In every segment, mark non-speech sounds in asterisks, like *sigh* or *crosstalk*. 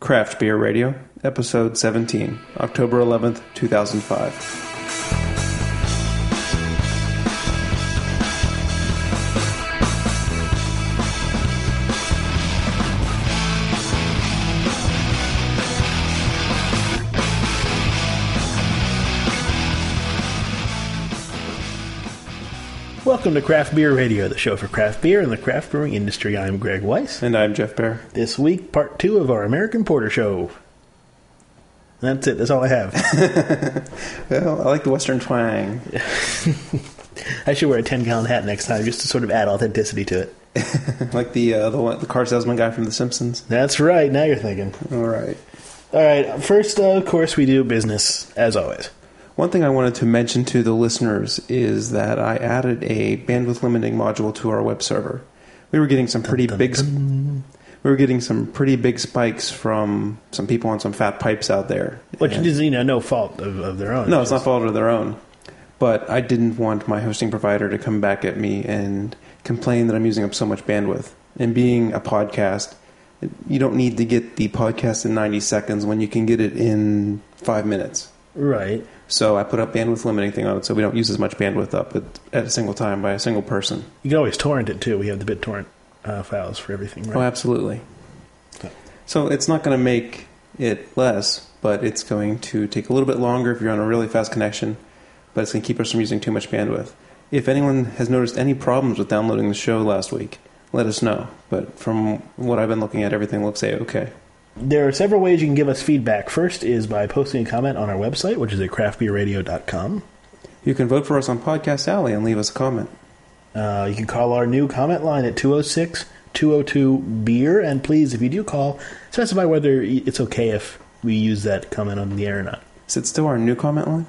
Craft Beer Radio, Episode 17, October 11th, 2005. Welcome to Craft Beer Radio, the show for craft beer and the craft brewing industry. I'm Greg Weiss. And I'm Jeff Bear. This week, part two of our American Porter show. That's it. That's all I have. *laughs* Well, I like the Western twang. *laughs* I should wear a 10 gallon hat next time just to sort of add authenticity to it. *laughs* like the uh, the, the car salesman guy from The Simpsons. That's right. Now you're thinking. All right. All right. First, uh, of course, we do business as always. One thing I wanted to mention to the listeners is that I added a bandwidth limiting module to our web server. We were getting some pretty dun, big. dun. We were getting some pretty big spikes from some people on some fat pipes out there. Which And- is, you know, no fault of, of their own. No, it's not fault of their own. But I didn't want my hosting provider to come back at me and complain that I'm using up so much bandwidth. And being a podcast, you don't need to get the podcast in 90 seconds when you can get it in five minutes. Right. So I put up bandwidth limiting thing on it so we don't use as much bandwidth up at, at a single time by a single person. You can always torrent it, too. We have the BitTorrent uh, files for everything, right? Oh, absolutely. Okay. So it's not going to make it less, but it's going to take a little bit longer if you're on a really fast connection, but it's going to keep us from using too much bandwidth. If anyone has noticed any problems with downloading the show last week, let us know. But from what I've been looking at, everything looks a okay. There are several ways you can give us feedback. First is by posting a comment on our website, which is at craftbeerradio.com. You can vote for us on Podcast Alley and leave us a comment. Uh, you can call our new comment line at 206 202 beer. And please, if you do call, specify whether it's okay if we use that comment on the air or not. Is it still our new comment line?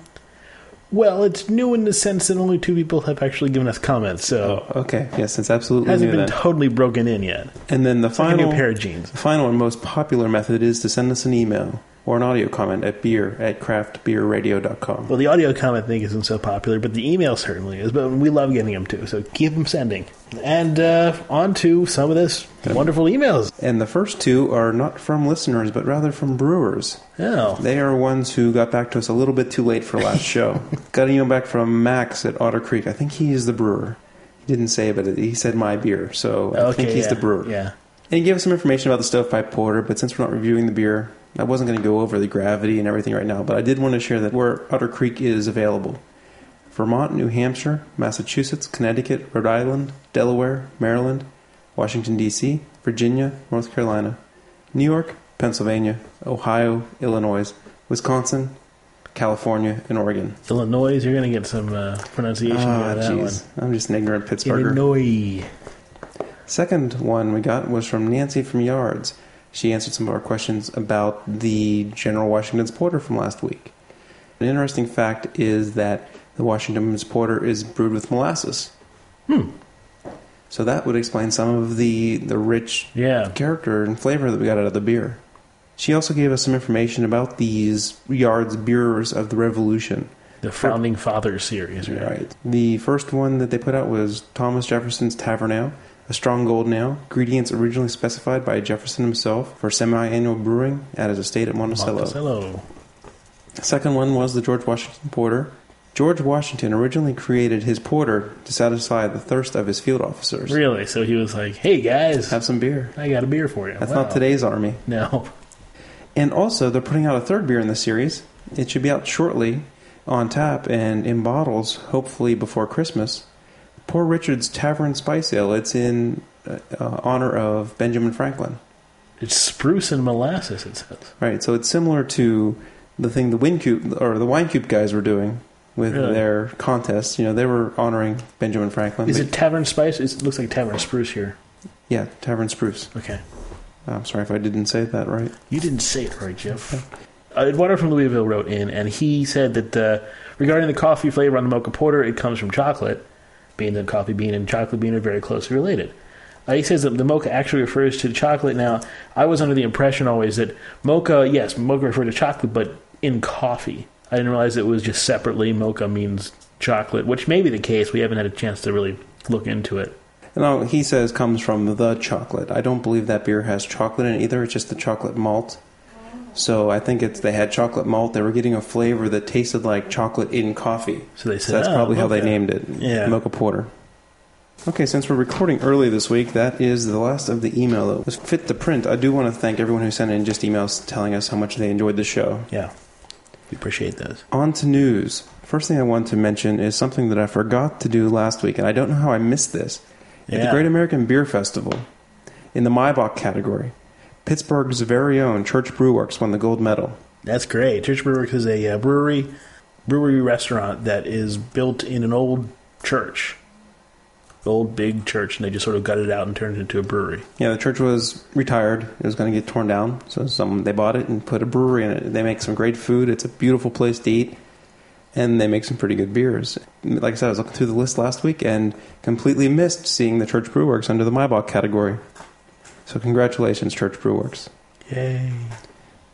Well, it's new in the sense that only two people have actually given us comments, so oh, Okay, yes, it's absolutely hasn't new been then. totally broken in yet. and then the It's like a final new pair of jeans. The final and most popular method is to send us an email or an audio comment at beer at craftbeerradio.com. Well, the audio comment thing isn't so popular, but the email certainly is. But we love getting them too, so keep them sending. And uh, on to some of this wonderful emails. And the first two are not from listeners, but rather from brewers. Oh, They are ones who got back to us a little bit too late for last *laughs* show. got an email back from Max at Otter Creek. I think he is the brewer. He didn't say, but he said my beer, so I okay, think he's yeah, the brewer. Yeah. And he gave us some information about the stovepipe porter, but since we're not reviewing the beer, I wasn't going to go over the gravity and everything right now, but I did want to share that where Otter Creek is available. Vermont, New Hampshire, Massachusetts, Connecticut, Rhode Island, Delaware, Maryland, Washington, D.C., Virginia, North Carolina, New York, Pennsylvania, Ohio, Illinois, Wisconsin, California, and Oregon. Illinois, you're going to get some uh, pronunciation Ah, out of that jeez. I'm just an ignorant. Pittsburgher. Illinois. Second one we got was from Nancy from Yards. She answered some of our questions about the General Washington's Porter from last week. An interesting fact is that the Washington's Porter is brewed with molasses. Hmm. So that would explain some of the, the rich Yeah. character and flavor that we got out of the beer. She also gave us some information about these Yards Brewers of the Revolution. The Founding Fathers series, right? Right. The first one that they put out was Thomas Jefferson's Tavern Ale, a strong golden ale. Ingredients originally specified by Jefferson himself for semi-annual brewing at his estate at Monticello. Monticello. Second one was the George Washington Porter. George Washington originally created his porter to satisfy the thirst of his field officers. Really? So he was like, hey guys, Have some beer. I got a beer for you. That's Wow. not today's army. No. And also, they're putting out a third beer in the series. It should be out shortly on tap and in bottles, hopefully before Christmas. Poor Richard's Tavern Spice Ale. It's in uh, uh, honor of Benjamin Franklin. It's spruce and molasses, it says. Right, so it's similar to the thing the Wine cube or the Wine cube guys were doing with Really? their contest. You know, they were honoring Benjamin Franklin. Is it Tavern Spice? It looks like Tavern Spruce here. Yeah, Tavern Spruce. Okay. I'm sorry if I didn't say that right. You didn't say it right, Jeff. Uh, Eduardo from Louisville wrote in, and he said that uh, regarding the coffee flavor on the mocha porter, it comes from chocolate, being that coffee bean and chocolate bean are very closely related. Uh, he says that the mocha actually refers to chocolate. Now, I was under the impression always that mocha, yes, mocha referred to chocolate, but in coffee. I didn't realize it was just separately mocha means chocolate, which may be the case. We haven't had a chance to really look into it. No, he says comes from the chocolate. I don't believe that beer has chocolate in it either. It's just the chocolate malt. So I think it's they had chocolate malt. They were getting a flavor that tasted like chocolate in coffee. So they So said that's "Oh, probably how they named it. Yeah. Mocha Porter. Okay, since we're recording early this week, that is the last of the email that was fit to print. I do want to thank everyone who sent in just emails telling us how much they enjoyed the show. Yeah, we appreciate those. On to news. First thing I want to mention is something that I forgot to do last week, and I don't know how I missed this. At the Great American Beer Festival, in the Maibock category, Pittsburgh's very own Church Brew Works won the gold medal. That's great. Church Brewworks is a uh, brewery, brewery restaurant that is built in an old church, old big church, and they just sort of gutted it out and turned it into a brewery. Yeah, the church was retired. It was going to get torn down, so some they bought it and put a brewery in it. They make some great food. It's a beautiful place to eat, and they make some pretty good beers. Like I said, I was looking through the list last week and completely missed seeing the Church Brewworks under the Maibock category. So congratulations, Church Brewworks. Yay!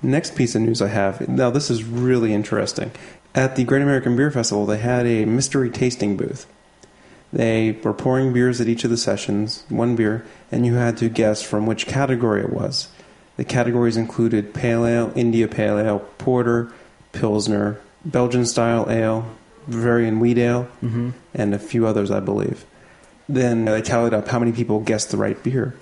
Next piece of news I have. Now, this is really interesting. At the Great American Beer Festival, they had a mystery tasting booth. They were pouring beers at each of the sessions, one beer, and you had to guess from which category it was. The categories included Pale Ale, India Pale Ale, Porter, Pilsner, Belgian Style Ale, Bavarian Wheat Ale, hmm and a few others, I believe. Then they tallied up how many people guessed the right beer.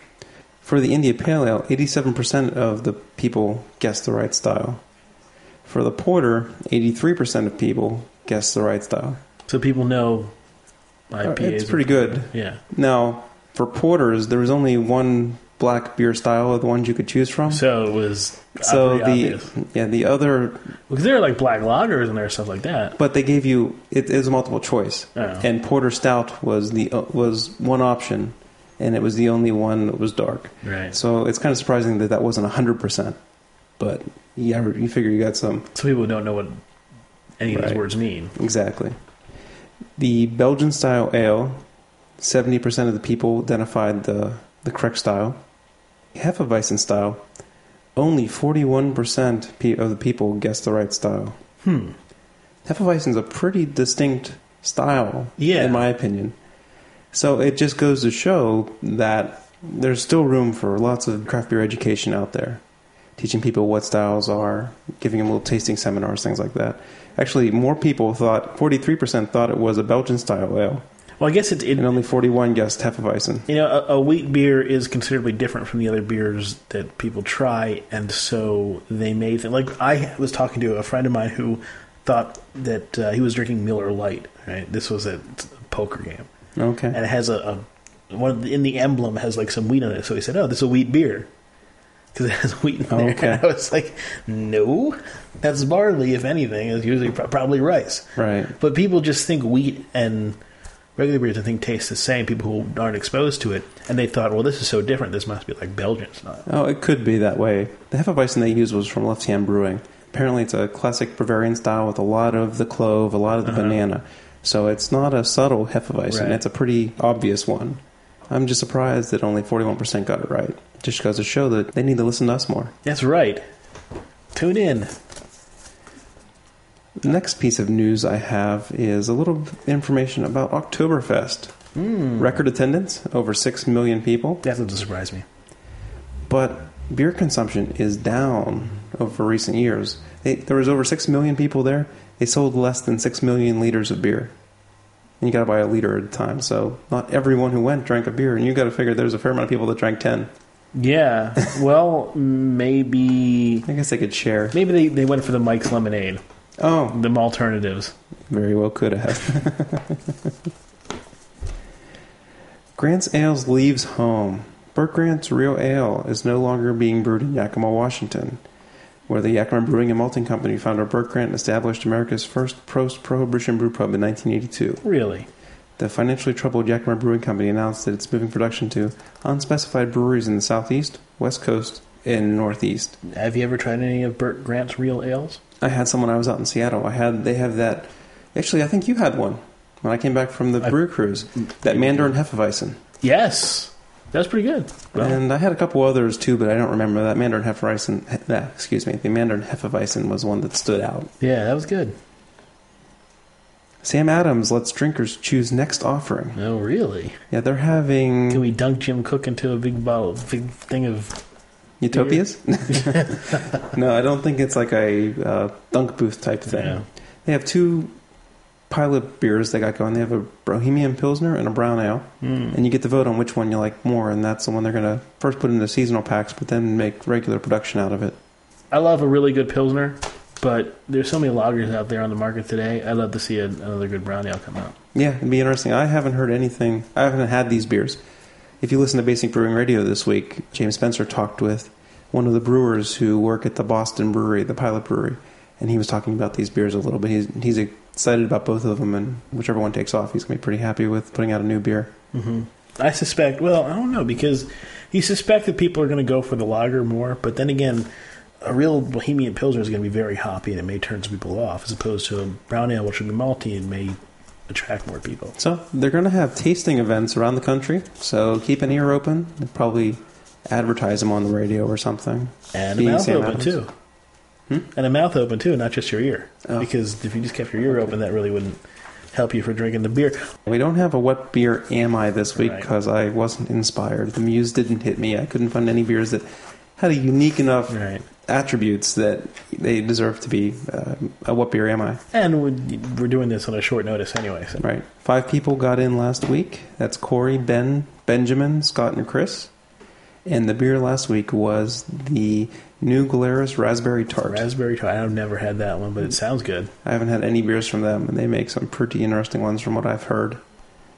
For the India Pale Ale, 87% of the people guessed the right style. For the Porter, 83% of people guessed the right style. So people know IPAs. It's pretty good. Yeah. Now, for Porters, there was only one black beer style of the ones you could choose from. So it was So the obvious. yeah the other, because there are like black lagers and there stuff like that. but they gave you it is a multiple choice. Oh. and porter stout was the uh, was one option, and it was the only one that was dark. right. So it's kind of surprising that that wasn't hundred percent. But yeah, you figure you got some So people don't know what any of these words mean. exactly. The Belgian style ale, seventy percent of the people identified the the correct style. Hefeweizen style, only forty-one percent of the people guessed the right style. Hmm. Hefeweizen's a pretty distinct style, Yeah. in my opinion. So it just goes to show that there's still room for lots of craft beer education out there, teaching people what styles are, giving them little tasting seminars, things like that. Actually, more people thought 43% thought it was a Belgian style ale, Well, I guess it, it and only 41 guessed Hefeweizen. you know a, a wheat beer is considerably different from the other beers that people try, and so they may think like I was talking to a friend of mine who thought that uh, he was drinking Miller Lite. Right, this was at a poker game, Okay. and it has a, a one the, in the emblem has like some wheat on it. So he said, "Oh, this is a wheat beer." Because it has *laughs* wheat in there, Okay. and I was like, "No, that's barley. If anything, it's usually pro- probably rice." Right. But people just think wheat and regular beers, I think, taste the same. People who aren't exposed to it, and they thought, well, this is so different. This must be like Belgian style. Oh, it could be that way. The Hefeweizen they used was from Left Hand Brewing. Apparently, it's a classic Bavarian style with a lot of the clove, a lot of the Uh-huh. banana. So it's not a subtle Hefeweizen. Right. It's a pretty obvious one. I'm just surprised that only 41% got it right. Just goes to show that they need to listen to us more. That's right. Tune in. The next piece of news I have is a little information about Oktoberfest. Mm. Record attendance, over 6 million people. That doesn't surprise me. But beer consumption is down over recent years. They, there was over 6 million people there. They sold less than 6 million liters of beer. And you got to buy a liter at a time. So not everyone who went drank a beer. And you got to figure there's a fair amount of people that drank 10. Yeah. *laughs* Well, maybe I guess they could share. maybe they, they went for the Mike's Lemonade, Oh, The alternatives. very well could have. *laughs* Grant's Ales leaves home. Bert Grant's Real Ale is no longer being brewed in Yakima, Washington, where the Yakima Brewing and Malting Company founder Bert Grant established America's first post-prohibition brew pub in 1982. Really? The financially troubled Yakima Brewing Company announced that it's moving production to unspecified breweries in the southeast, west coast, and northeast. Have you ever tried any of Bert Grant's real ales? I had some when I was out in Seattle. I had they have that. Actually, I think you had one when I came back from the I- brew cruise. That mm. Mandarin Hefeweizen, Yes. That's pretty good. Well, and I had a couple others too, but I don't remember that Mandarin Hefeweizen. he- ah, excuse me, the Mandarin Hefeweizen was one that stood out. yeah, that was good. Sam Adams lets drinkers choose next offering. Oh, really? Yeah, they're having. Can we dunk Jim Koch into a big bottle, big thing of Utopias? *laughs* *laughs* no, I don't think it's like a uh, dunk booth type thing. Yeah. They have two pilot beers they got going. They have a Bohemian Pilsner and a Brown Ale, Mm. and you get to vote on which one you like more, and that's the one they're going to first put into seasonal packs, but then make regular production out of it. I love a really good pilsner, but there's so many lagers out there on the market today. I'd love to see a, another good brown ale come out. Yeah, it'd be interesting. I haven't heard anything. I haven't had these beers. If you listen to Basic Brewing Radio this week, James Spencer talked with one of the brewers who work at the Boston Brewery, the Pilot Brewery, and he was talking about these beers a little bit. He's, he's excited about both of them, and whichever one takes off, he's going to be pretty happy with putting out a new beer. hmm I suspect. Well, I don't know because you suspect that people are going to go for the lager more, but then again, a real Bohemian Pilsner is going to be very hoppy and it may turn some people off, as opposed to a brown ale, which would be malty and may attract more people. So they're going to have tasting events around the country. So keep an ear open. They'll probably advertise them on the radio or something. And a mouth open Adams. too. Hmm? And a mouth open too, not just your ear. Oh. Because if you just kept your ear open, that really wouldn't help you for drinking the beer. We don't have a what beer am I this week Right. because I wasn't inspired. The muse didn't hit me. I couldn't find any beers that had a unique enough Right. attributes that they deserve to be uh, a what beer am I? And we- we're doing this on a short notice anyway. So. Right. Five people got in last week. That's Corey, Ben, Benjamin, Scott, and Chris. And the beer last week was the New Glarus Raspberry Tart. Raspberry tart. I've never had that one, but it sounds good. I haven't had any beers from them, and they make some pretty interesting ones from what I've heard.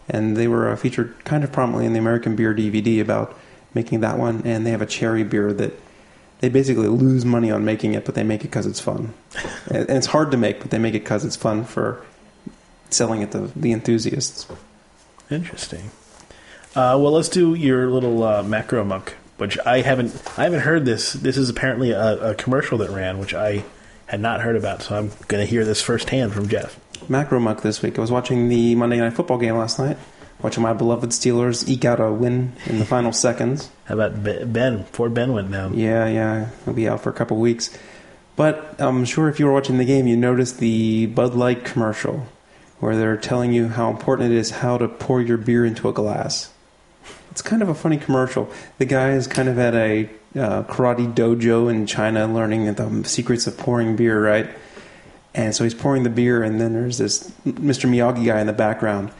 And they were uh, featured kind of prominently in the American Beer DVD about making that one, and they have a cherry beer that they basically lose money on making it, but they make it because it's fun. *laughs* and it's hard to make, but they make it because it's fun for selling it to the enthusiasts. Interesting. Uh, well, let's do your little uh, macro muck, which I haven't. I haven't heard this. This is apparently a, a commercial that ran, which I had not heard about. So I'm going to hear this firsthand from Jeff. Macro muck this week. I was watching the Monday Night Football game last night, watching my beloved Steelers eke out a win in the final seconds. How about Ben? Before Ben went down. Yeah, yeah, he'll be out for a couple weeks. But I'm sure if you were watching the game, you noticed the Bud Light commercial where they're telling you how important it is how to pour your beer into a glass. It's kind of a funny commercial. The guy is kind of at a uh, karate dojo in China learning the secrets of pouring beer, right? And so he's pouring the beer, and then there's this Mr. Miyagi guy in the background,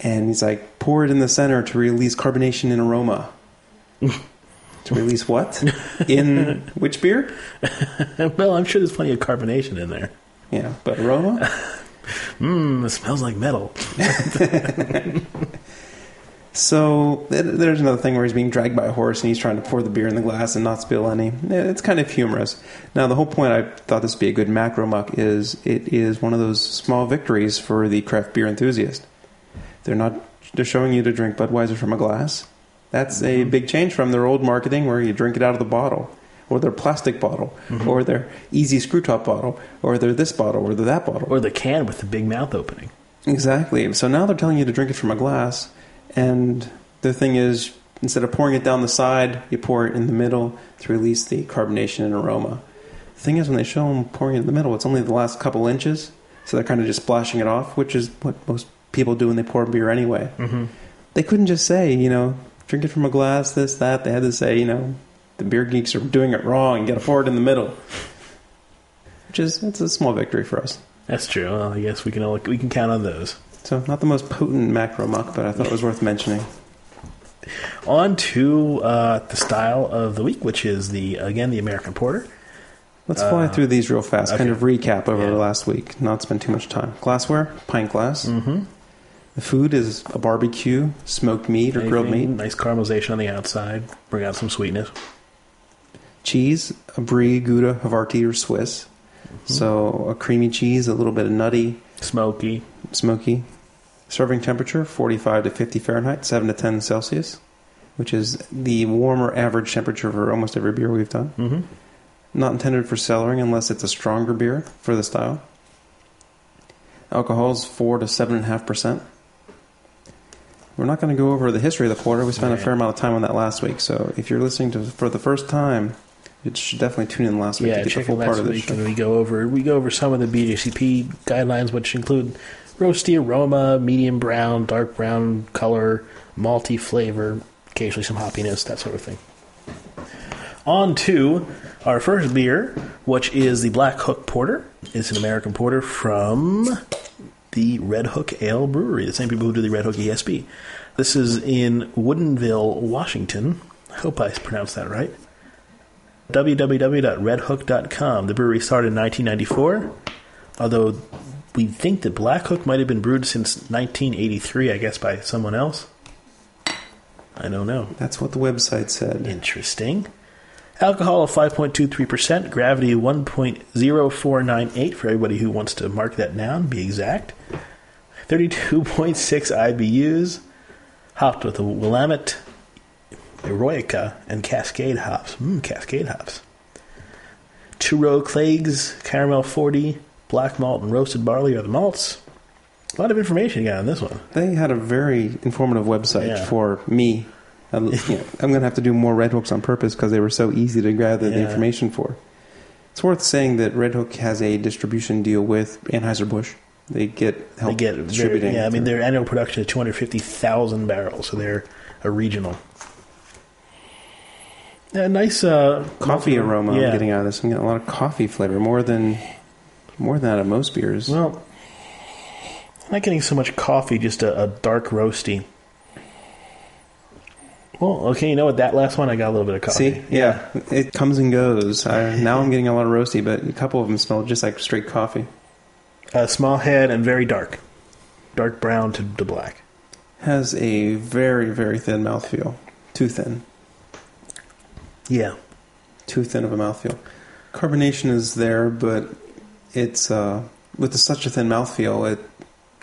and he's like, pour it in the center to release carbonation and aroma. *laughs* to release what? In which beer? *laughs* well, I'm sure there's plenty of carbonation in there. Yeah, but aroma? Mmm, *laughs* it smells like metal. So there's another thing where he's being dragged by a horse and he's trying to pour the beer in the glass and not spill any. It's kind of humorous. Now, the whole point I thought this would be a good macro muck is it is one of those small victories for the craft beer enthusiast. They're not they're showing you to drink Budweiser from a glass. That's a mm-hmm. big change from their old marketing where you drink it out of the bottle. Or their plastic bottle, mm-hmm. or their easy screw top bottle, or their this bottle, or their that bottle. Or the can with the big mouth opening. Exactly. So now they're telling you to drink it from a glass, and the thing is, instead of pouring it down the side, you pour it in the middle to release the carbonation and aroma. The thing is, when they show them pouring it in the middle, it's only the last couple inches, so they're kind of just splashing it off, which is what most people do when they pour beer anyway. Mm-hmm. They couldn't just say, you know, drink it from a glass, this, that. They had to say, you know, the beer geeks are doing it wrong. You got to pour it in the middle, which is it's a small victory for us. That's true. Well, I guess we can all, we can count on those. So not the most potent macro muck, but I thought it was worth mentioning. On to uh, the style of the week, which is the again the American Porter. Let's fly Uh, through these real fast. Kind of recap over Yeah. the last week. Not spend too much time. Glassware, pint glass. Mm-hmm. The food is a barbecue, smoked meat or grilled meat. Nice caramelization on the outside. Bring out some sweetness. Cheese, a brie, Gouda, Havarti, or Swiss. Mm-hmm. So a creamy cheese, a little bit of nutty, Smoky. Smoky. Serving temperature 45 to 50 Fahrenheit, 7 to 10 Celsius, which is the warmer average temperature for almost every beer we've done. Mm-hmm. Not intended for cellaring unless it's a stronger beer for the style. Alcohol is 4 to 7.5%. We're not going to go over the history of the porter. We spent a fair amount of time on that last week. So if you're listening to for the first time, you should definitely tune in last week Yeah, to get the full part last of this week, show. and we go over we go over some of the BJCP guidelines, which include roasty aroma, medium brown, dark brown color, malty flavor, occasionally some hoppiness, that sort of thing. On to our first beer, which is the Black Hook Porter. It's an American porter from the Red Hook Ale Brewery, the same people who do the Red Hook ESB. This is in Woodinville, Washington. I hope I pronounced that right. www.redhook.com. The brewery started in 1994, although we think that Black Hook might have been brewed since 1983, I guess, by someone else. I don't know. That's what the website said. Interesting. Alcohol of 5.23%, gravity 1.0498 for everybody who wants to mark that down, be exact. 32.6 IBUs, hopped with a Willamette, Eroica, and Cascade hops. Mmm, Cascade hops. Two row Klages, Caramel 40, black malt, and roasted barley are the malts. A lot of information you got on this one. They had a very informative website Yeah. for me. You know, I'm *laughs* going to have to do more Red Hooks on purpose because they were so easy to gather the information for. It's worth saying that Red Hook has a distribution deal with Anheuser-Busch. They get help They get very, distributing. yeah. I mean, their annual production is 250,000 barrels, so they're a regional. A nice uh, coffee aroma Yeah. I'm getting out of this. I'm getting a lot of coffee flavor, more than more than out of most beers. Well, I'm not getting so much coffee, just a, a dark roasty. Well, okay, you know what? That last one, I got a little bit of coffee. See, yeah, it comes and goes. I, now I'm getting a lot of roasty, but a couple of them smell just like straight coffee. A small head and very dark, dark brown to, to black. Has a very very thin mouthfeel, too thin, Yeah, too thin of a mouthfeel. Carbonation is there, but it's uh, with such a thin mouthfeel, it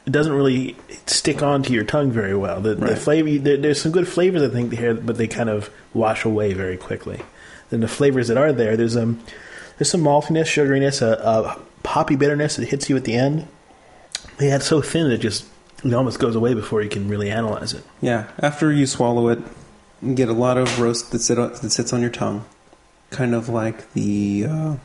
it doesn't really stick onto your tongue very well. The, the flavor, there, there's some good flavors I think here, but they kind of wash away very quickly. Then the flavors that are there, there's um, there's some maltiness, sugariness, a, a poppy bitterness that hits you at the end. They had so thin that it just it almost goes away before you can really analyze it. yeah. After you swallow it, you get a lot of roast that, sit that sits on your tongue, kind of like the uh,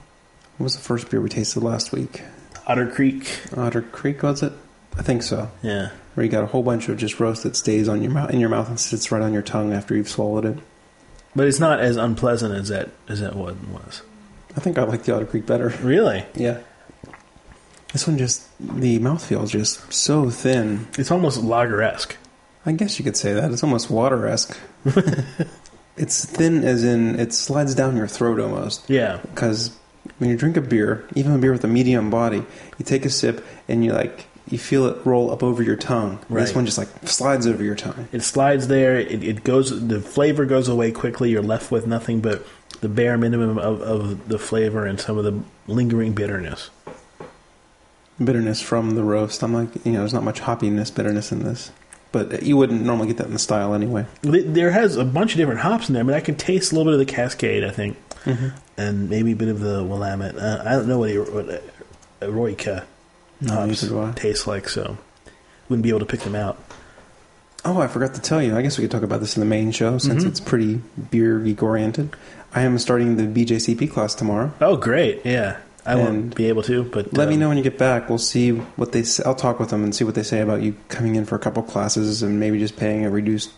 what was the first beer we tasted last week? Otter Creek, Otter Creek was it? I think so. yeah. Where you got a whole bunch of just roast that stays on your mouth in your mouth and sits right on your tongue after you've swallowed it. But it's not as unpleasant as that as that one was. I think I like the Otter Creek better. Really, Yeah. This one just the mouthfeel is just so thin. it's almost lager esque. I guess you could say that. It's almost water esque. *laughs* it's thin as in it slides down your throat almost. Yeah, Because when you drink a beer, even a beer with a medium body, you take a sip and you like you feel it roll up over your tongue. This one just like slides over your tongue. it slides there. It, it goes. The flavor goes away quickly. You're left with nothing but the bare minimum of, of the flavor and some of the lingering bitterness. bitterness from the roast. I'm like, you know, there's not much hoppiness, bitterness in this. But you wouldn't normally get that in the style anyway. There has a bunch of different hops in there. but I can taste a little bit of the Cascade, I think, Mm-hmm. and maybe a bit of the Willamette. Uh, I don't know what, a, what a, Eroica No, hops do like, so wouldn't be able to pick them out. Oh, I forgot to tell you. I guess we could talk about this in the main show since Mhm. it's pretty beer geek oriented. I am starting the BJCP class tomorrow. Oh, great! Yeah, I won't be able to, but Let me um, know when you get back. We'll see what they. Say. I'll talk with them and see what they say about you coming in for a couple classes and maybe just paying a reduced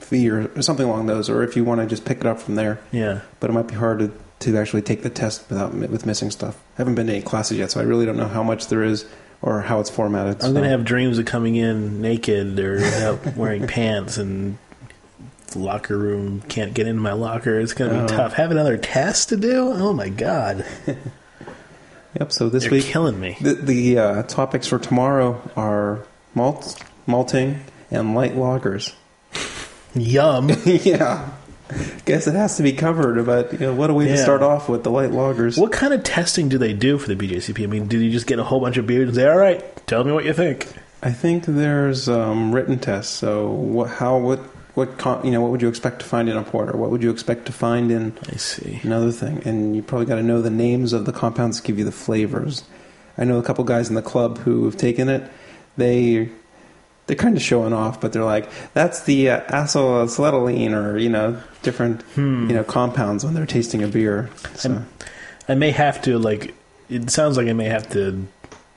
fee or, or something along those, or if you want to just pick it up from there. Yeah, But it might be hard to, to actually take the test without with missing stuff. I haven't been to any classes yet, so I really don't know how much there is or how it's formatted. I'm so- gonna have dreams of coming in naked or *laughs* wearing pants and locker room can't get into my locker. It's gonna be Oh. tough. Have another test to do? Oh my god, *laughs* Yep. So this they're week killing me. The, the uh, topics for tomorrow are malt, malting, and light lagers. Yum. *laughs* yeah, guess it has to be covered. But you know, what a way to start off with the light loggers. what kind of testing do they do for the BJCP? I mean, do you just get a whole bunch of beers and say, "All right, tell me what you think"? I think there's um, written tests. So what, how, what, what, you know, what would you expect to find in a porter? What would you expect to find in I see. another thing? And you probably got to know the names of the compounds to give you the flavors. I know a couple guys in the club who have taken it. They they're kind of showing off, but they're like, "That's the uh, acetylacetylene," or you know, different Hmm. you know compounds when they're tasting a beer. So. I'm- I may have to like. It sounds like I may have to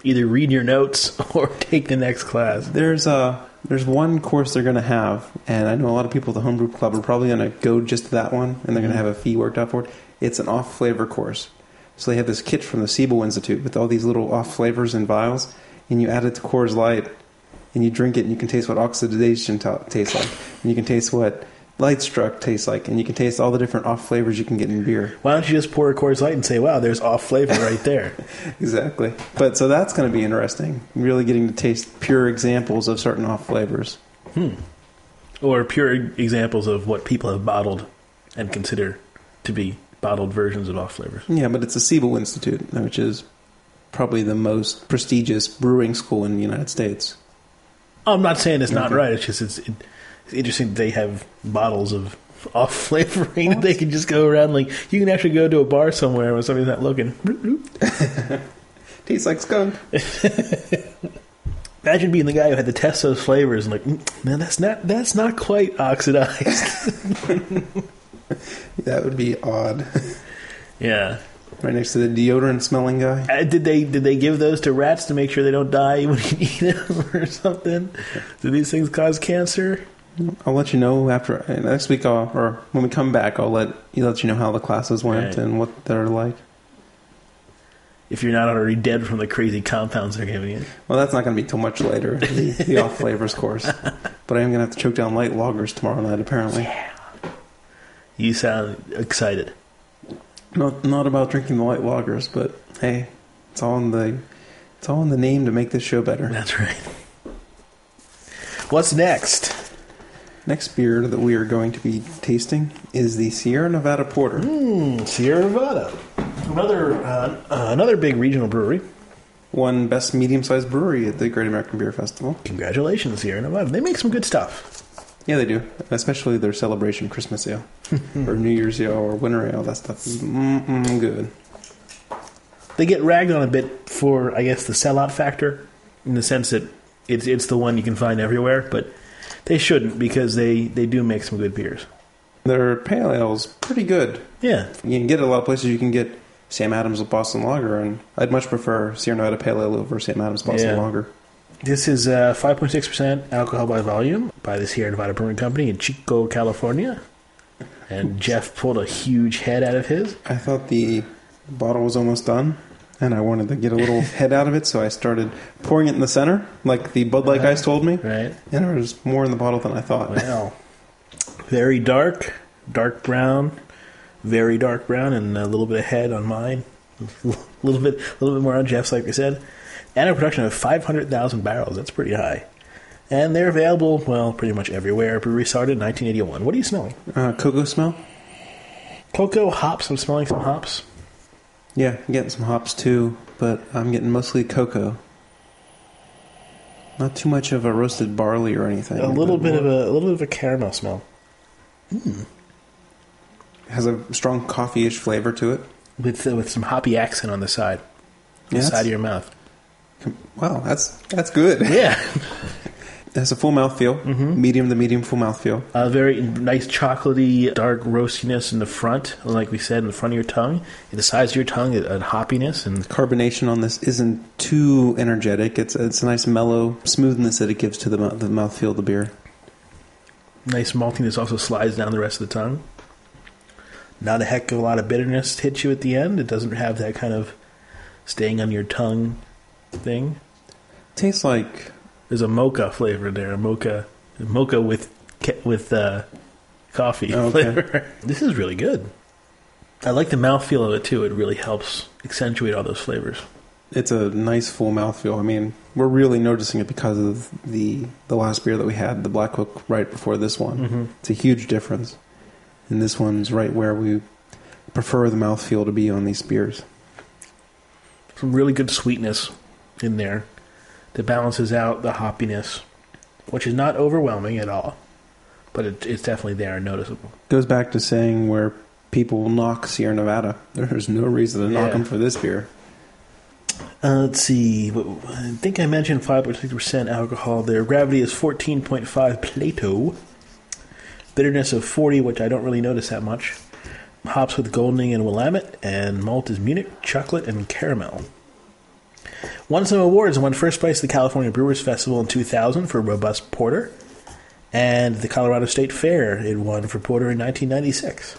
either read your notes *laughs* or take the next class. There's a there's one course they're going to have, and I know a lot of people at the homebrew club are probably going to go just to that one, and they're going to have a fee worked out for it. It's an off flavor course. So they have this kit from the Siebel Institute with all these little off flavors in vials, and you add it to Coors Light, and you drink it, and you can taste what oxidation ta tastes like, and you can taste what light struck tastes like, and you can taste all the different off flavors you can get in beer. Why don't you just pour a Coors Light and say, "Wow, there's off flavor right there"? *laughs* Exactly. But so that's going to be interesting. Really getting to taste pure examples of certain off flavors. Hmm. or pure examples of what people have bottled and consider to be bottled versions of off flavors. Yeah, but it's the Siebel Institute, which is probably the most prestigious brewing school in the United States. I'm not saying it's not Okay. right. It's just it's, it's interesting that they have bottles of *laughs* off flavoring that they can just go around. Like you can actually go to a bar somewhere when somebody's not looking. *laughs* Tastes like skunk. *laughs* Imagine being the guy who had to test those flavors and like, "Mm, man, that's not that's not quite oxidized. That would be odd. yeah. Right next to the deodorant smelling guy. Uh, did they did they give those to rats to make sure they don't die when you *laughs* eat them or something? Do these things cause cancer? I'll let you know after uh, next week, I'll, or when we come back. I'll let you let you know how the classes went Right. and what they're like. If you're not already dead from the crazy compounds they're giving you. Well, that's not going to be till much later, the, *laughs* the off flavors course. But I am going to have to choke down light loggers tomorrow night. Apparently, You sound excited. Not not about drinking the light loggers, but hey, it's all in the it's all in the name to make this show better. That's right. What's next? Next beer that we are going to be tasting is the Sierra Nevada Porter. Hmm, Sierra Nevada. Another uh, uh, another big regional brewery. One Best Medium Sized Brewery at the Great American Beer Festival. Congratulations, Sierra Nevada. They make some good stuff. Yeah, they do. Especially their celebration Christmas ale, *laughs* or New Year's ale, or winter ale. That stuff is mm-mm good. They get ragged on a bit for, I guess, the sellout factor, in the sense that it's it's the one you can find everywhere, but they shouldn't because they, they do make some good beers. Their pale ale's pretty good. Yeah, You can get it a lot of places. You can get Sam Adams Boston Lager, and I'd much prefer Sierra Nevada Pale Ale over Sam Adams Boston Yeah. Lager. This is uh, 5.6% alcohol by volume by the Sierra Nevada Brewing Company in Chico, California. And *laughs* Jeff pulled a huge head out of his. I thought the bottle was almost done, and I wanted to get a little *laughs* head out of it, so I started pouring it in the center, like the Bud Light guys told me. Right? And there was more in the bottle than I thought. Wow. Very dark, dark brown, very dark brown, and a little bit of head on mine. *laughs* A little bit, a little bit more on Jeff's, like we said. And a production of 500,000 barrels. That's pretty high. And they're available, well, pretty much everywhere. Brewery started in 1981. What are you smelling? Uh, cocoa smell? Cocoa, hops. I'm smelling some hops. Yeah, I'm getting some hops too, but I'm getting mostly cocoa. Not too much of a roasted barley or anything. A little bit of a, a little bit of a caramel smell has a strong coffee-ish flavor to it. with uh, with some hoppy accent on the side, the Yeah, side of your mouth. Wow, that's that's good. Yeah, *laughs* It has a full mouthfeel, Mm-hmm. medium to medium full mouthfeel. a very nice chocolatey, dark roastiness in the front, like we said, in the front of your tongue, the sides of your tongue, a, hoppiness, and Carbonation on this isn't too energetic. It's it's a nice mellow smoothness that it gives to the the mouthfeel of the beer. nice maltiness also slides down the rest of the tongue. Not a heck of a lot of bitterness hits you at the end. It doesn't have that kind of staying on your tongue thing. Tastes like There's a mocha flavor there, a mocha, mocha with with uh, coffee okay. flavor. *laughs* This is really good. I like the mouthfeel of it too. It really helps accentuate all those flavors. it's a nice full mouthfeel. I mean, we're really noticing it because of the the last beer that we had, the Black Hook, right before this one. Mm-hmm. It's a huge difference. And this one's right where we prefer the mouthfeel to be on these beers. Some really good sweetness in there that balances out the hoppiness, which is not overwhelming at all, but it, it's definitely there and noticeable. Goes back to saying where people will knock Sierra Nevada. *laughs* There's no reason to knock Yeah. them for this beer. Uh, let's see. I think I mentioned 5.6% alcohol there. Gravity is 14.5 Plato. Bitterness of 40, which I don't really notice that much. Hops with Golding and Willamette. And malt is Munich, chocolate, and caramel. Won some awards and won first place at the California Brewers Festival in 2000 for Robust Porter. And the Colorado State Fair, it won for Porter in 1996.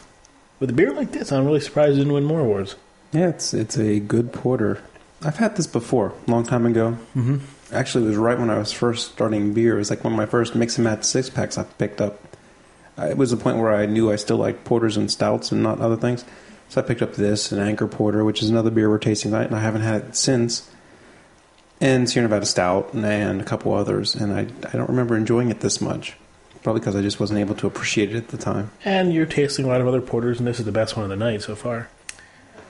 With a beer like this, I'm really surprised it didn't win more awards. Yeah, it's it's a good porter. I've had this before, a long time ago. Mm-hmm. Actually, it was right when I was first starting beer. It was like one of my first mix and match six packs I picked up. It was the point where I knew I still liked porters and stouts and not other things. So I picked up this an Anchor Porter, which is another beer we're tasting tonight, and I haven't had it since. And Sierra Nevada Stout and a couple others, and I, I don't remember enjoying it this much. Probably because I just wasn't able to appreciate it at the time. And you're tasting a lot of other porters, and this is the best one of the night so far.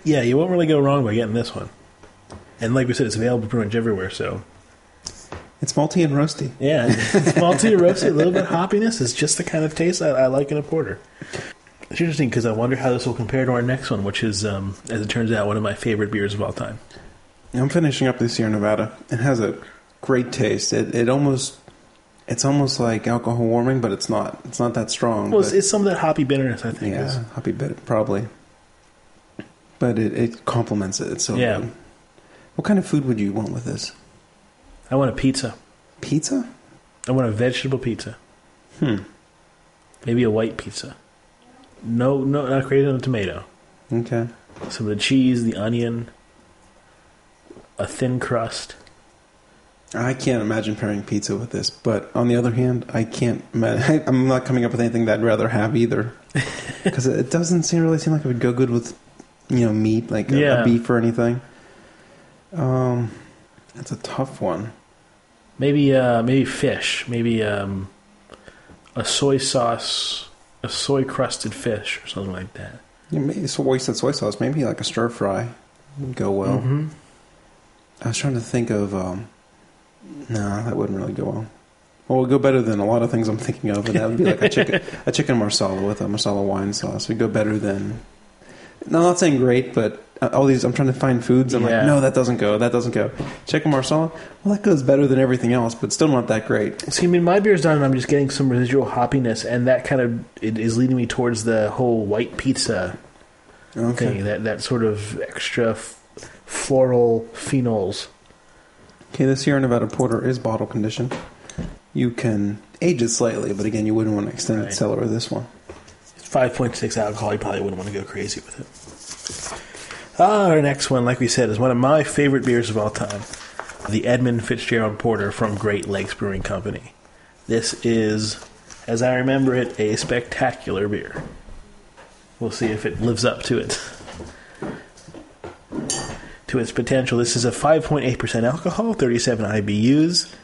Yeah, you won't really go wrong by getting this one. And like we said, it's available pretty much everywhere, so. It's malty and roasty. Yeah, it's malty, and roasty, a little bit of *laughs* hoppiness. is just the kind of taste I, I like in a porter. It's interesting because I wonder how this will compare to our next one, which is, um, as it turns out, one of my favorite beers of all time. I'm finishing up this Sierra Nevada. It has a great taste. It it almost it's almost like alcohol warming, but it's not. It's not that strong. Well, it's, it's some of that hoppy bitterness, I think. is- yeah, hoppy bit probably. But it, it complements it. It's so Yeah. good. What kind of food would you want with this? I want a pizza. Pizza? I want a vegetable pizza. Hmm. Maybe a white pizza. No, no, not created on the tomato. Okay. Some of the cheese, the onion, a thin crust. I can't imagine pairing pizza with this, but on the other hand, I can't. *laughs* I'm not coming up with anything that I'd rather have either, *laughs* because it doesn't seem really seem like it would go good with, you know, meat like a, Yeah. a beef or anything. Um, that's a tough one. Maybe, uh, maybe fish. Maybe um, a soy sauce, a soy crusted fish, or something like that. Yeah, maybe soy, soy sauce. Maybe like a stir fry would go well. Mhm. I was trying to think of. Um, no, that wouldn't really go well. Well, it would go better than a lot of things I'm thinking of, and that would be like a chicken, *laughs* a chicken marsala with a marsala wine sauce. Would go better than. No, I'm not saying great, but uh, all these I'm trying to find foods. I'm Yeah. like, no, that doesn't go. That doesn't go. Chicken marsala. Well, that goes better than everything else, but still not that great. See, I mean, my beer's done, and I'm just getting some residual hoppiness, and that kind of it is leading me towards the whole white pizza Okay. thing. That that sort of extra f- floral phenols. Okay, the Sierra Nevada Porter is bottle conditioned. You can age it slightly, but again, you wouldn't want to extend Right. the cellar with this one. It's 5.6 alcohol. You probably wouldn't want to go crazy with it. Ah, our next one, like we said, is one of my favorite beers of all time. The Edmund Fitzgerald Porter from Great Lakes Brewing Company. This is, as I remember it, a spectacular beer. We'll see if it lives up to it. To its potential, this is a 5.8% alcohol, 37 IBUs,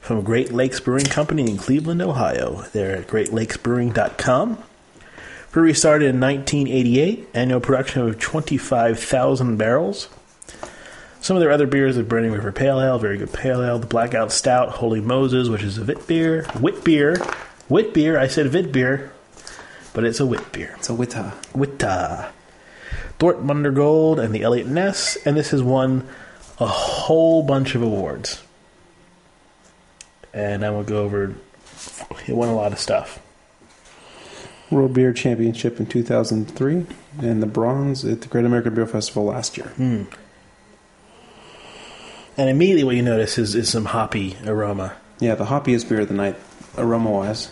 from Great Lakes Brewing Company in Cleveland, Ohio. They're at greatlakesbrewing.com. Brewery started in 1988, annual production of 25,000 barrels. Some of their other beers are Burning River Pale Ale, very good pale ale. The Blackout Stout, Holy Moses, which is a wit beer. Wit beer. Wit beer. I said wit beer, but it's a wit beer. It's a Witta. Witta. Dortmunder Gold and the Eliot Ness, and this has won a whole bunch of awards. And I will go over. It won a lot of stuff. World Beer Championship in 2003, and the bronze at the Great American Beer Festival last year. Hmm. And immediately, what you notice is, is some hoppy aroma. Yeah, the hoppiest beer of the night, aroma wise.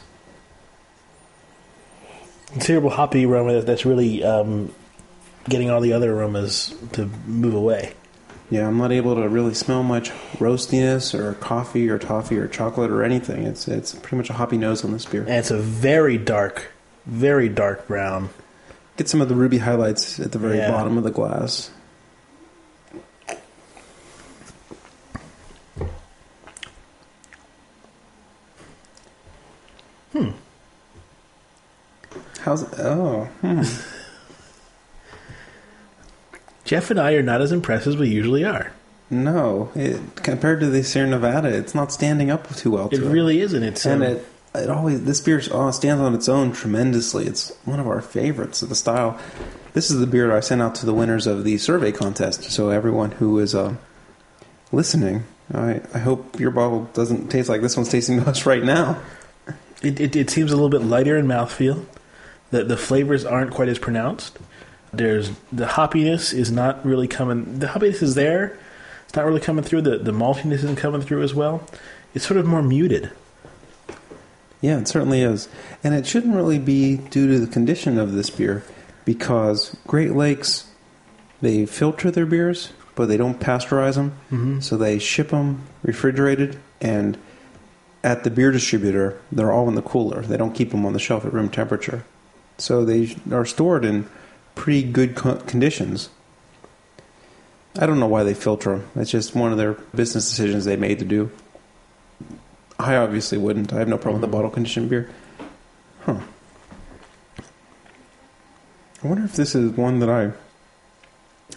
Considerable hoppy aroma that- that's really um, getting all the other aromas to move away. Yeah, I'm not able to really smell much roastiness or coffee or toffee or chocolate or anything. It's it's pretty much a hoppy nose on this beer. And it's a very dark, very dark brown. Get some of the ruby highlights at the very Yeah. bottom of the glass. Hmm. How's it? Oh, hmm. Jeff and I are not as impressed as we usually are. no. It, compared to the Sierra Nevada, it's not standing up too well. It to really isn't. It's and um, it it always this beer uh, stands on its own tremendously. It's one of our favorites of the style. This is the beer I sent out to the winners of the survey contest. So everyone who is uh, listening, I I hope your bottle doesn't taste like this one's tasting to us right now. It, it, it seems a little bit lighter in mouthfeel. The the flavors aren't quite as pronounced. There's the hoppiness is not really coming. The hoppiness is there, It's not really coming through. The the maltiness isn't coming through as well. It's sort of more muted. Yeah, it certainly is. And it shouldn't really be due to the condition of this beer because Great Lakes, they filter their beers, but they don't pasteurize them. Mm-hmm. So they ship them refrigerated, and at the beer distributor, they're all in the cooler. They don't keep them on the shelf at room temperature. So they are stored in pretty good co- conditions. I don't know why they filter them. It's just one of their business decisions they made to do. I obviously wouldn't. I have no problem with the bottle conditioned beer. Huh. I wonder if this is one that I.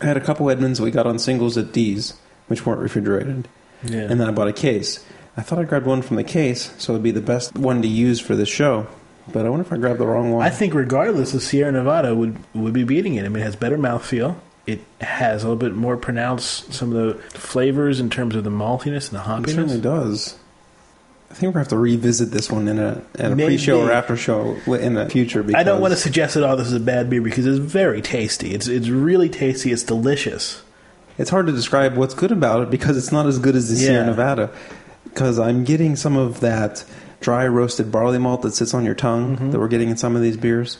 I had a couple Edmunds we got on singles at D's, which weren't refrigerated, Yeah. and then I bought a case. I thought I grabbed one from the case, so it'd be the best one to use for this show. But I wonder if I grabbed the wrong one. I think regardless, the Sierra Nevada would would be beating it. I mean, it has better mouthfeel. It has a little bit more pronounced some of the flavors in terms of the maltiness and the it certainly does. I think we're gonna have to revisit this one in a, in a Maybe. pre-show or after show in the future. Because I don't want to suggest that all this is a bad beer because it's very tasty. It's it's really tasty. It's delicious. It's hard to describe what's good about it because it's not as good as the Sierra Nevada. Because I'm getting some of that dry roasted barley malt that sits on your tongue Mhm. that we're getting in some of these beers,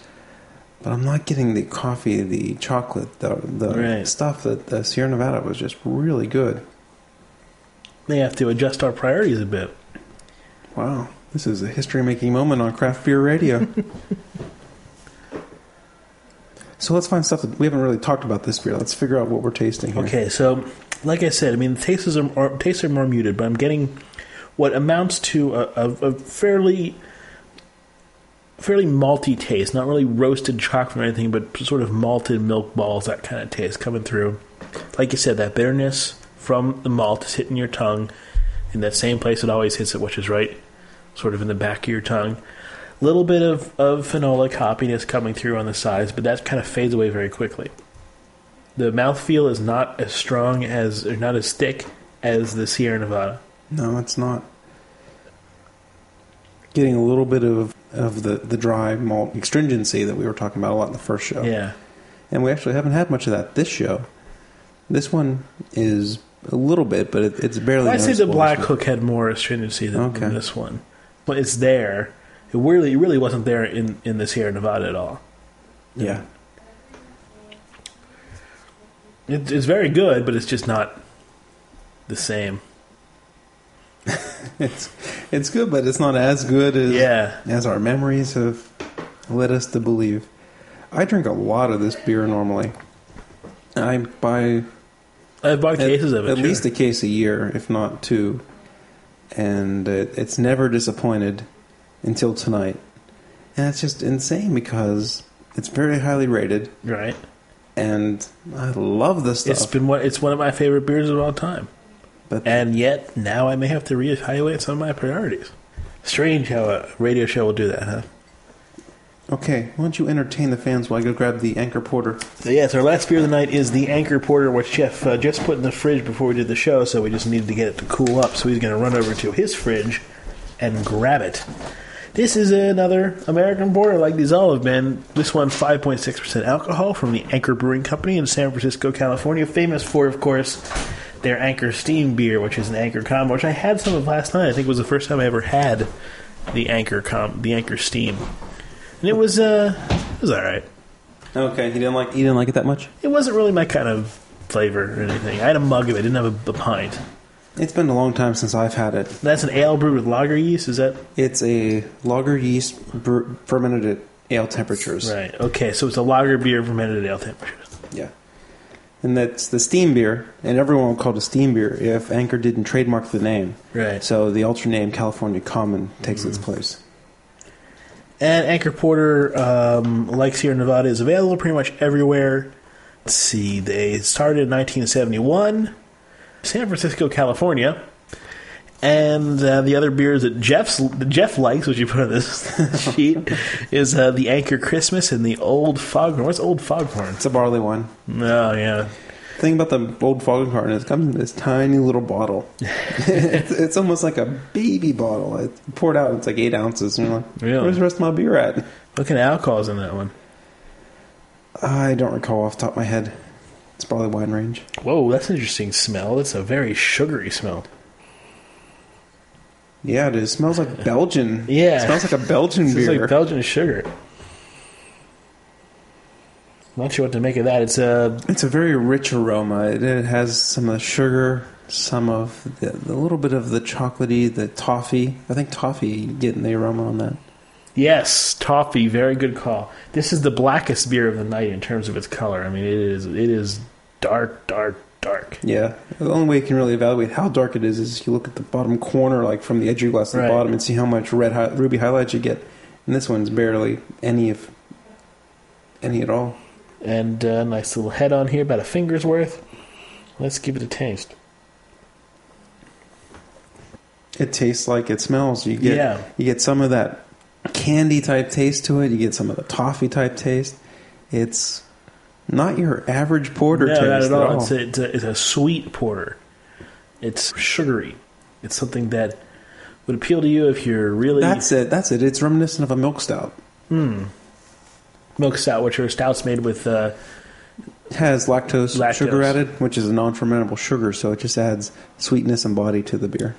but I'm not getting the coffee, the chocolate, the the Right. stuff that the Sierra Nevada was just really good. They have to adjust our priorities a bit. Wow, this is a history making moment on craft beer radio. *laughs* so let's find stuff that we haven't really talked about this beer. Let's figure out what we're tasting here. Okay, so like I said, I mean, the tastes are, are tastes are more muted, but I'm getting what amounts to a, a, a fairly fairly malty taste. Not really roasted chocolate or anything, but sort of malted milk balls, that kind of taste coming through. Like you said, that bitterness from the malt is hitting your tongue in that same place it always hits it, which is right sort of in the back of your tongue. A Little bit of, of phenolic hoppiness coming through on the sides, but that kind of fades away very quickly. The mouthfeel is not as strong as, or not as thick as the Sierra Nevada. No, it's not. Getting a little bit of, of the, the dry malt astringency that we were talking about a lot in the first show. Yeah. And we actually haven't had much of that this show. This one is a little bit, but it, it's barely. I'd say the. Blackhook had more astringency than, Okay. than this one. But it's there. It really, it really wasn't there in, in the Sierra Nevada at all. Yeah. It, it's very good, but it's just not the same. *laughs* It's it's good, but it's not as good as Yeah. as our memories have led us to believe. I drink a lot of this beer normally. I buy bought at, cases of it. at sure. least a case a year, if not two, and it, it's never disappointed until tonight. And it's just insane because it's very highly rated, right. and I love this It's stuff. been one. It's one of my favorite beers of all time. But And yet now I may have to reevaluate some of my priorities. Strange how a radio show will do that, huh? okay, why don't you entertain the fans while I go grab the Anchor Porter? So yes, our last beer of the night is the Anchor Porter, which Jeff uh, just put in the fridge before we did the show, so we just needed to get it to cool up. So he's going to run over to his fridge and grab it. This is another American Porter, like these all have been. This one, 5.6% alcohol from the Anchor Brewing Company in San Francisco, California. Famous for, of course, their Anchor Steam beer, which is an Anchor combo, which I had some of last night. I think it was the first time I ever had the Anchor com- the Anchor Steam. And it was, uh, it was all right. Okay, you didn't like you didn't like it that much. It wasn't really my kind of flavor or anything. I had a mug of it. I didn't have a, a pint. It's been a long time since I've had it. That's an ale brewed with lager yeast. Is that It's a lager yeast bre- fermented at ale temperatures. right? Okay, so it's a lager beer fermented at ale temperatures. Yeah. And that's the steam beer, and everyone would call it a steam beer if Anchor didn't trademark the name. Right. So the ultra name California Common takes its place. And Anchor Porter, um, like Sierra Nevada, is available pretty much everywhere. Let's see, they started in 1971, San Francisco, California. And uh, the other beers that Jeff's that Jeff likes, which you put on this *laughs* sheet, is uh, the Anchor Christmas and the Old Foghorn. What's Old Foghorn? It's a barley wine. Oh yeah, The thing about the old Foghorn is it comes in this tiny little bottle. *laughs* it's, it's almost like a baby bottle. It's poured out. It's like eight ounces. And you're like, Really? where's the rest of my beer at? what kind of alcohol's in that one? I don't recall off the top of my head. It's barley wine range. Whoa, that's an interesting smell. It's a very sugary smell. Yeah, it smells like Belgian. Yeah. It smells like a Belgian It's beer. like Belgian sugar. Not sure what to make of that. It's a it's a very rich aroma. It, it has some of the sugar, some of the, the little bit of the chocolatey, the toffee. I think toffee getting the aroma on that. yes, toffee. Very good call. This is the blackest beer of the night in terms of its color. I mean, it is it is dark, dark, dark. Yeah. The only way you can really evaluate how dark it is is you look at the bottom corner, like from the edge of your glass to Right. the bottom, and see how much red hi- ruby highlights you get. And this one's barely any of any at all. And uh, nice little head on here, about a finger's worth. Let's give it a taste. It tastes like it smells. You get Yeah. you get some of that candy type taste to it. You get some of the toffee type taste. It's not your average porter no, taste not at all. all. It's, a, it's, a, it's a sweet porter. It's sugary. It's something that would appeal to you if you're really That's it. That's it. It's reminiscent of a milk stout. Hmm. milk stout, which are stouts made with uh, has lactose, Lactose. sugar added, which is a non-fermentable sugar, so it just adds sweetness and body to the beer.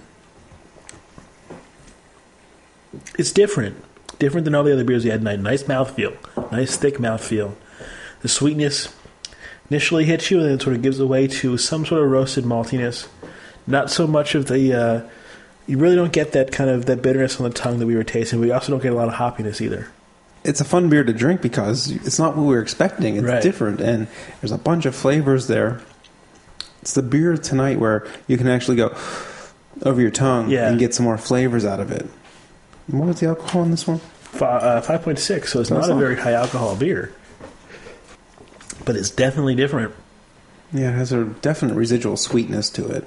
it's different. Different than all the other beers we had tonight. Nice mouthfeel. Nice thick mouthfeel. The sweetness initially hits you and then it sort of gives way to some sort of roasted maltiness. Not so much of the uh, you really don't get that kind of that bitterness on the tongue that we were tasting. We also don't get a lot of hoppiness either. It's a fun beer to drink because it's not what we were expecting. It's Right. different, and there's a bunch of flavors there. It's the beer tonight where you can actually go over your tongue Yeah. and get some more flavors out of it. What was the alcohol in this one? Fi- uh, 5.6, so it's That's not a very high alcohol beer. But it's definitely different. Yeah, it has a definite residual sweetness to it.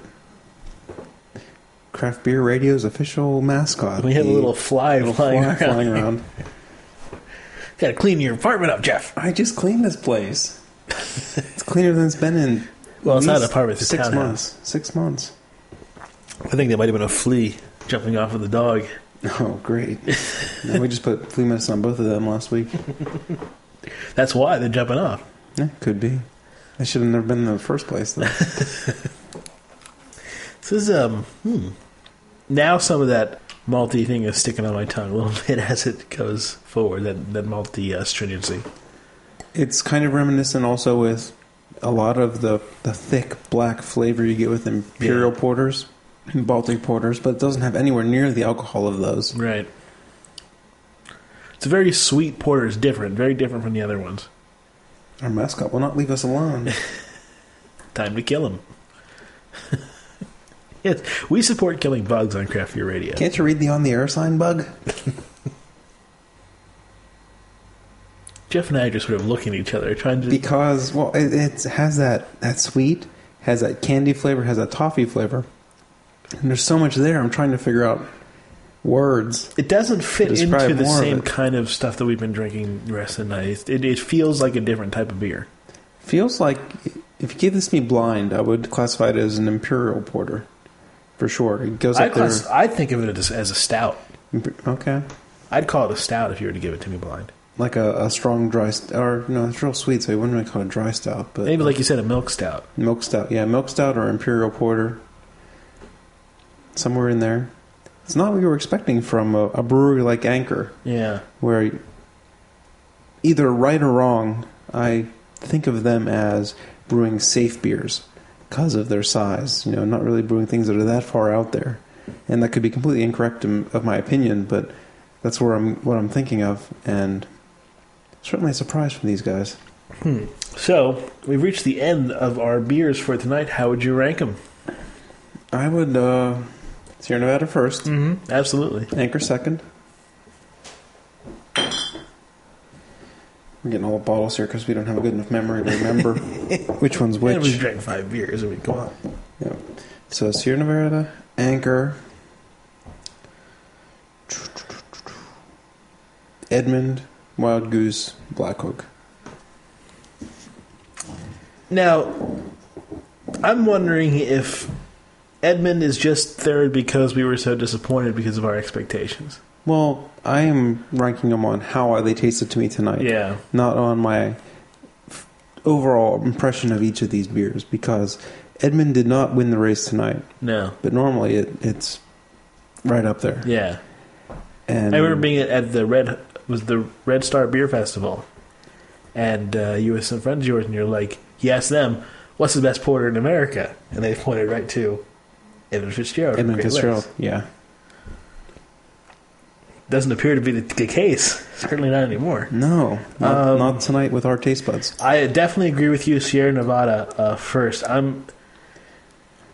Craft Beer Radio's official mascot. We have a little fly flying fly around. flying around. *laughs* Got to clean your apartment up, Jeff. I just cleaned this place. it's cleaner than it's been in. Well, it's not an apartment, it's six months. Six months. I think there might have been a flea jumping off of the dog. Oh, great! *laughs* no, we just put flea medicine on both of them last week. That's why they're jumping off. Yeah, could be. I should have never been in the first place. Though. *laughs* This is um. Hmm. Now some of that malty thing is sticking on my tongue a little *laughs* bit as it goes forward. That that malty uh, stringency. it's kind of reminiscent also with a lot of the the thick black flavor you get with imperial Yeah. porters and Baltic porters, but it doesn't have anywhere near the alcohol of those. Right. It's a very sweet porter. It's different. Very different from the other ones. Our mascot will not leave us alone. *laughs* Time to kill him. *laughs* yes, we support killing bugs on Craft Beer Radio. Can't you read the on the air sign, Bug? *laughs* Jeff and I are just sort of looking at each other, trying to. Because well, it, it has that that sweet, has that candy flavor, has that toffee flavor, and there's so much there. I'm trying to figure out words. It doesn't fit into the same kind of stuff that we've been drinking the rest of the night. It, it feels like a different type of beer. Feels like if you gave this to me blind, I would classify it as an imperial porter, for sure. It goes I, class, I think of it as, as a stout. Okay, I'd call it a stout if you were to give it to me blind. like a, a strong dry st- or no, it's real sweet, so you wouldn't really call it a dry stout, but Maybe, like you said, a milk stout. milk stout. Yeah, milk stout or imperial porter, somewhere in there. It's not what you were expecting from a, a brewery like Anchor. Yeah. where either right or wrong, I think of them as brewing safe beers because of their size. You know, not really brewing things that are that far out there, and that could be completely incorrect in, of my opinion, but that's where I'm what I'm thinking of, and certainly a surprise from these guys. So, we've reached the end of our beers for tonight. How would you rank them? I would uh, Sierra Nevada 1st Mm-hmm. Absolutely. Anchor second. We're getting all the bottles here because we don't have a good enough memory to remember *laughs* which one's which. And we drank five beers. I mean, come on. Yeah. So Sierra Nevada, Anchor, Edmund, Wild Goose, Blackhook. Now, I'm wondering if Edmund is just third because we were so disappointed because of our expectations. Well, I am ranking them on how they tasted to me tonight, Yeah. not on my f- overall impression of each of these beers because Edmund did not win the race tonight, No. but normally it, it's right up there. Yeah. And I remember being at, at the Red was the Red Star Beer Festival, and uh, you with some friends of yours, and you're like, you asked them, "What's the best porter in America?" And they pointed right to Edmund Fitzgerald. Edmund Fitzgerald, Lakes. yeah. Doesn't appear to be the, the case. Certainly not anymore. No, not, Um, not tonight with our taste buds. I definitely agree with you, Sierra Nevada. Uh, first, I'm.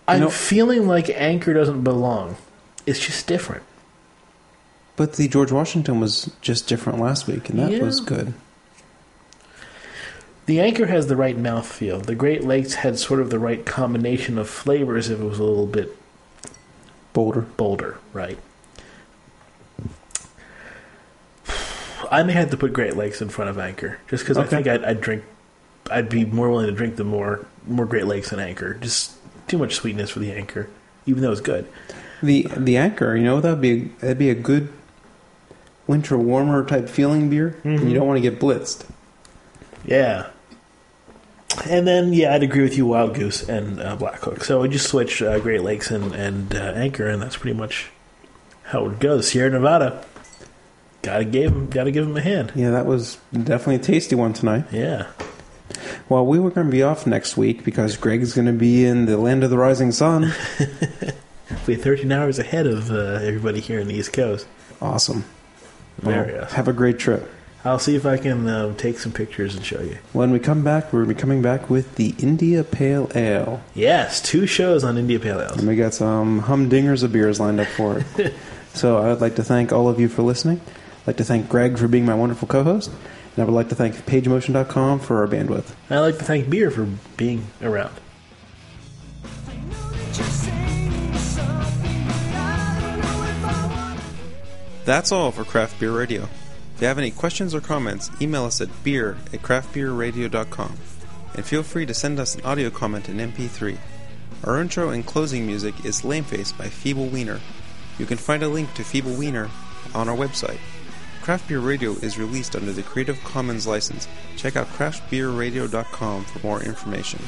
I'm know- feeling like Anchor doesn't belong. It's just different. But the George Washington was just different last week, and that Yeah. was good. The Anchor has the right mouthfeel. The Great Lakes had sort of the right combination of flavors if it was a little bit Bolder. bolder, right? I may have to put Great Lakes in front of Anchor, just because I think I'd, I'd drink, I'd be more willing to drink the more more Great Lakes than Anchor. Just too much sweetness for the Anchor, even though it's good. The the anchor, you know, that'd be that'd be a good winter warmer type feeling beer. And Mhm. you don't want to get blitzed. Yeah. And then, yeah, I'd agree with you, Wild Goose and uh, Blackhook. So we just switch uh, Great Lakes and, and uh, Anchor, and that's pretty much how it goes. Sierra Nevada, gotta give him, gotta give him a hand. Yeah, that was definitely a tasty one tonight. Yeah. Well, we were going to be off next week because Greg's going to be in the land of the rising sun. *laughs* We're 13 hours ahead of uh, everybody here in the East Coast. awesome. Well, awesome. have a great trip. I'll see if I can um, take some pictures and show you. When we come back, we're going to be coming back with the India Pale Ale. Yes, two shows on India Pale Ales. And we got some humdingers of beers lined up for it. *laughs* so I would like to thank all of you for listening. I'd like to thank Greg for being my wonderful co-host. And I would like to thank PageMotion.com for our bandwidth. I'd like to thank Beer for being around. I know that you're saying something, but I don't know if I want. That's all for Craft Beer Radio. If you have any questions or comments, email us at beer at craftbeerradio.com. And feel free to send us an audio comment in MP3. Our intro and closing music is Lameface by Feeble Wiener. You can find a link to Feeble Wiener on our website. Craft Beer Radio is released under the Creative Commons license. Check out craftbeerradio.com for more information.